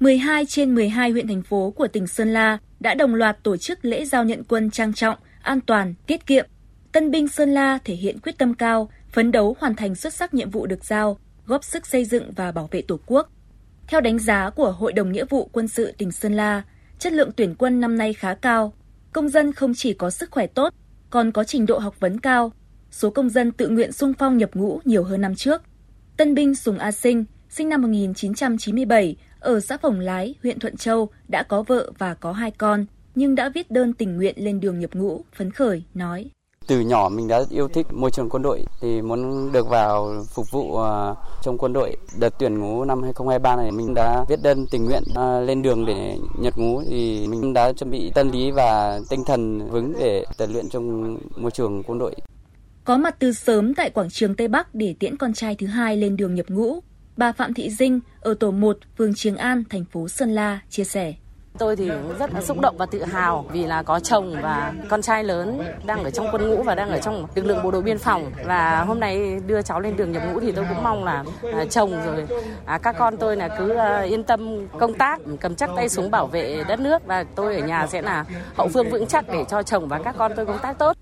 12 trên 12 huyện thành phố của tỉnh Sơn La đã đồng loạt tổ chức lễ giao nhận quân trang trọng, an toàn, tiết kiệm. Tân binh Sơn La thể hiện quyết tâm cao, phấn đấu hoàn thành xuất sắc nhiệm vụ được giao, góp sức xây dựng và bảo vệ Tổ quốc. Theo đánh giá của Hội đồng Nghĩa vụ Quân sự tỉnh Sơn La, chất lượng tuyển quân năm nay khá cao. Công dân không chỉ có sức khỏe tốt, còn có trình độ học vấn cao. Số công dân tự nguyện sung phong nhập ngũ nhiều hơn năm trước. Tân binh Sùng A Sinh, sinh năm 1997, ở xã Phổng Lái, huyện Thuận Châu, đã có vợ và có hai con, nhưng đã viết đơn tình nguyện lên đường nhập ngũ, phấn khởi, nói. Từ nhỏ mình đã yêu thích môi trường quân đội thì muốn được vào phục vụ uh, trong quân đội. Đợt tuyển ngũ năm 2023 này mình đã viết đơn tình nguyện uh, lên đường để nhập ngũ thì mình đã chuẩn bị tâm lý và tinh thần vững để tập luyện trong môi trường quân đội. Có mặt từ sớm tại quảng trường Tây Bắc để tiễn con trai thứ hai lên đường nhập ngũ, bà Phạm Thị Dinh ở tổ 1, phường Triềng An, thành phố Sơn La chia sẻ. Tôi thì rất là xúc động và tự hào vì là có chồng và con trai lớn đang ở trong quân ngũ và đang ở trong lực lượng bộ đội biên phòng và hôm nay đưa cháu lên đường nhập ngũ thì tôi cũng mong là à, chồng rồi à, các con tôi là cứ à, yên tâm công tác cầm chắc tay súng bảo vệ đất nước và tôi ở nhà sẽ là hậu phương vững chắc để cho chồng và các con tôi công tác tốt.